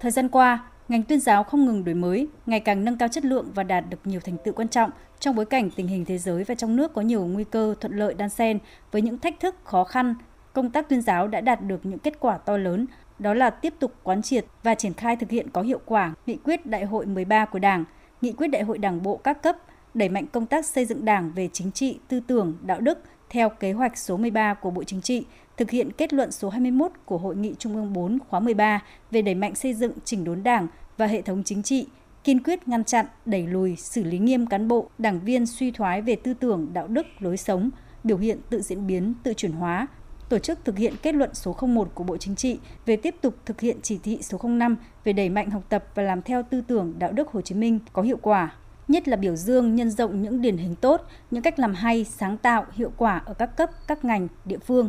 Thời gian qua, ngành tuyên giáo không ngừng đổi mới, ngày càng nâng cao chất lượng và đạt được nhiều thành tựu quan trọng trong bối cảnh tình hình thế giới và trong nước có nhiều nguy cơ thuận lợi đan xen với những thách thức khó khăn. Công tác tuyên giáo đã đạt được những kết quả to lớn, đó là tiếp tục quán triệt và triển khai thực hiện có hiệu quả nghị quyết Đại hội 13 của Đảng, nghị quyết Đại hội Đảng bộ các cấp, đẩy mạnh công tác xây dựng Đảng về chính trị, tư tưởng, đạo đức theo kế hoạch số 13 của Bộ Chính trị, thực hiện kết luận số 21 của Hội nghị Trung ương 4 khóa 13 về đẩy mạnh xây dựng chỉnh đốn Đảng và hệ thống chính trị, kiên quyết ngăn chặn, đẩy lùi, xử lý nghiêm cán bộ, đảng viên suy thoái về tư tưởng, đạo đức, lối sống, biểu hiện tự diễn biến, tự chuyển hóa, tổ chức thực hiện kết luận số 01 của Bộ Chính trị về tiếp tục thực hiện chỉ thị số 05 về đẩy mạnh học tập và làm theo tư tưởng đạo đức Hồ Chí Minh có hiệu quả, nhất là biểu dương nhân rộng những điển hình tốt, những cách làm hay, sáng tạo, hiệu quả ở các cấp, các ngành, địa phương.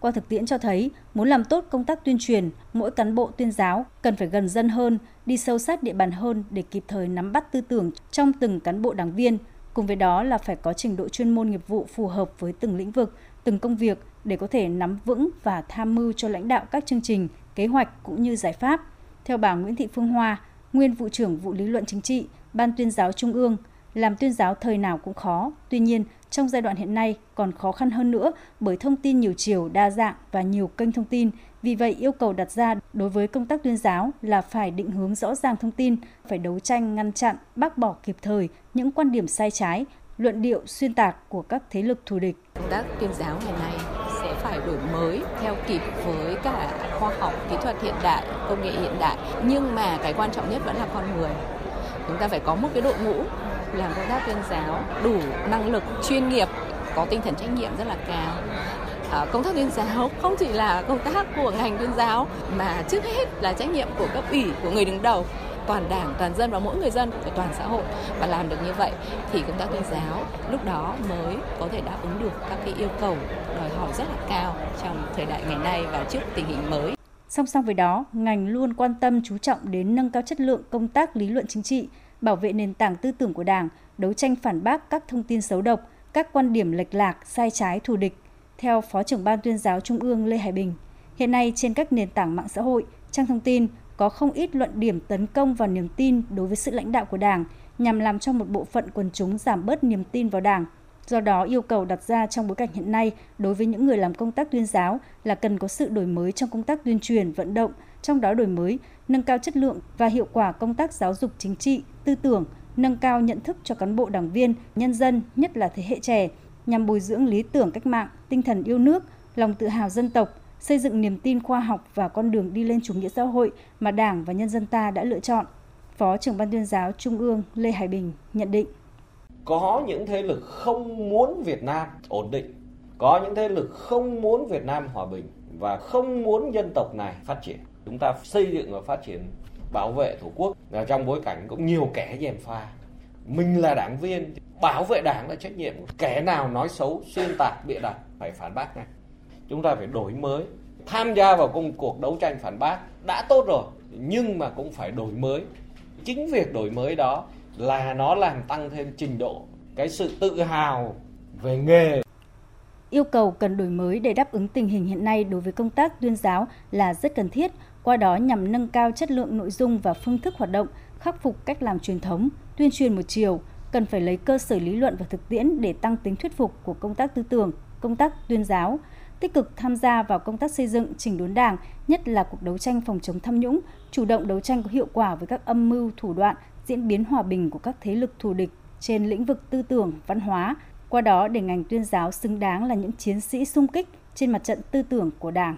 Qua thực tiễn cho thấy, muốn làm tốt công tác tuyên truyền, mỗi cán bộ tuyên giáo cần phải gần dân hơn, đi sâu sát địa bàn hơn để kịp thời nắm bắt tư tưởng trong từng cán bộ đảng viên. Cùng với đó là phải có trình độ chuyên môn nghiệp vụ phù hợp với từng lĩnh vực, từng công việc để có thể nắm vững và tham mưu cho lãnh đạo các chương trình, kế hoạch cũng như giải pháp. Theo bà Nguyễn Thị Phương Hoa, nguyên vụ trưởng vụ lý luận chính trị, Ban tuyên giáo Trung ương, làm tuyên giáo thời nào cũng khó. Tuy nhiên, trong giai đoạn hiện nay còn khó khăn hơn nữa bởi thông tin nhiều chiều, đa dạng và nhiều kênh thông tin. Vì vậy, yêu cầu đặt ra đối với công tác tuyên giáo là phải định hướng rõ ràng thông tin, phải đấu tranh ngăn chặn, bác bỏ kịp thời những quan điểm sai trái, luận điệu xuyên tạc của các thế lực thù địch. Công tác tuyên giáo ngày nay sẽ phải đổi mới theo kịp với cả khoa học, kỹ thuật hiện đại, công nghệ hiện đại. Nhưng mà cái quan trọng nhất vẫn là con người. Chúng ta phải có một cái đội ngũ làm công tác tuyên giáo đủ năng lực chuyên nghiệp có tinh thần trách nhiệm rất là cao. À, công tác tuyên giáo không chỉ là công tác của ngành tuyên giáo mà trước hết là trách nhiệm của cấp ủy của người đứng đầu. Toàn đảng toàn dân và mỗi người dân của toàn xã hội. Và làm được như vậy thì công tác tuyên giáo lúc đó mới có thể đáp ứng được các cái yêu cầu đòi hỏi rất là cao trong thời đại ngày nay và trước tình hình mới. Song song với đó, ngành luôn quan tâm chú trọng đến nâng cao chất lượng công tác lý luận chính trị, bảo vệ nền tảng tư tưởng của Đảng, đấu tranh phản bác các thông tin xấu độc, các quan điểm lệch lạc, sai trái, thù địch. Theo Phó trưởng Ban tuyên giáo Trung ương Lê Hải Bình, hiện nay trên các nền tảng mạng xã hội, trang thông tin có không ít luận điểm tấn công vào niềm tin đối với sự lãnh đạo của Đảng nhằm làm cho một bộ phận quần chúng giảm bớt niềm tin vào Đảng. Do đó, yêu cầu đặt ra trong bối cảnh hiện nay đối với những người làm công tác tuyên giáo là cần có sự đổi mới trong công tác tuyên truyền, vận động, trong đó đổi mới, nâng cao chất lượng và hiệu quả công tác giáo dục chính trị, tư tưởng, nâng cao nhận thức cho cán bộ đảng viên, nhân dân, nhất là thế hệ trẻ, nhằm bồi dưỡng lý tưởng cách mạng, tinh thần yêu nước, lòng tự hào dân tộc, xây dựng niềm tin khoa học và con đường đi lên chủ nghĩa xã hội mà Đảng và nhân dân ta đã lựa chọn. Phó trưởng ban tuyên giáo Trung ương Lê Hải Bình nhận định. Có những thế lực không muốn Việt Nam ổn định, có những thế lực không muốn Việt Nam hòa bình và không muốn dân tộc này phát triển. Chúng ta xây dựng và phát triển bảo vệ tổ quốc. Là trong bối cảnh cũng nhiều kẻ gièm pha, mình là đảng viên, bảo vệ đảng là trách nhiệm. Kẻ nào nói xấu, xuyên tạc, bịa đặt, phải phản bác ngay. Chúng ta phải đổi mới. Tham gia vào công cuộc đấu tranh phản bác đã tốt rồi, nhưng mà cũng phải đổi mới. Chính việc đổi mới đó là nó làm tăng thêm trình độ, cái sự tự hào về nghề. Yêu cầu cần đổi mới để đáp ứng tình hình hiện nay đối với công tác tuyên giáo là rất cần thiết qua đó nhằm nâng cao chất lượng nội dung và phương thức hoạt động, khắc phục cách làm truyền thống, tuyên truyền một chiều, cần phải lấy cơ sở lý luận và thực tiễn để tăng tính thuyết phục của công tác tư tưởng, công tác tuyên giáo, tích cực tham gia vào công tác xây dựng chỉnh đốn đảng, nhất là cuộc đấu tranh phòng chống tham nhũng, chủ động đấu tranh có hiệu quả với các âm mưu, thủ đoạn, diễn biến hòa bình của các thế lực thù địch trên lĩnh vực tư tưởng, văn hóa, qua đó để ngành tuyên giáo xứng đáng là những chiến sĩ sung kích trên mặt trận tư tưởng của Đảng.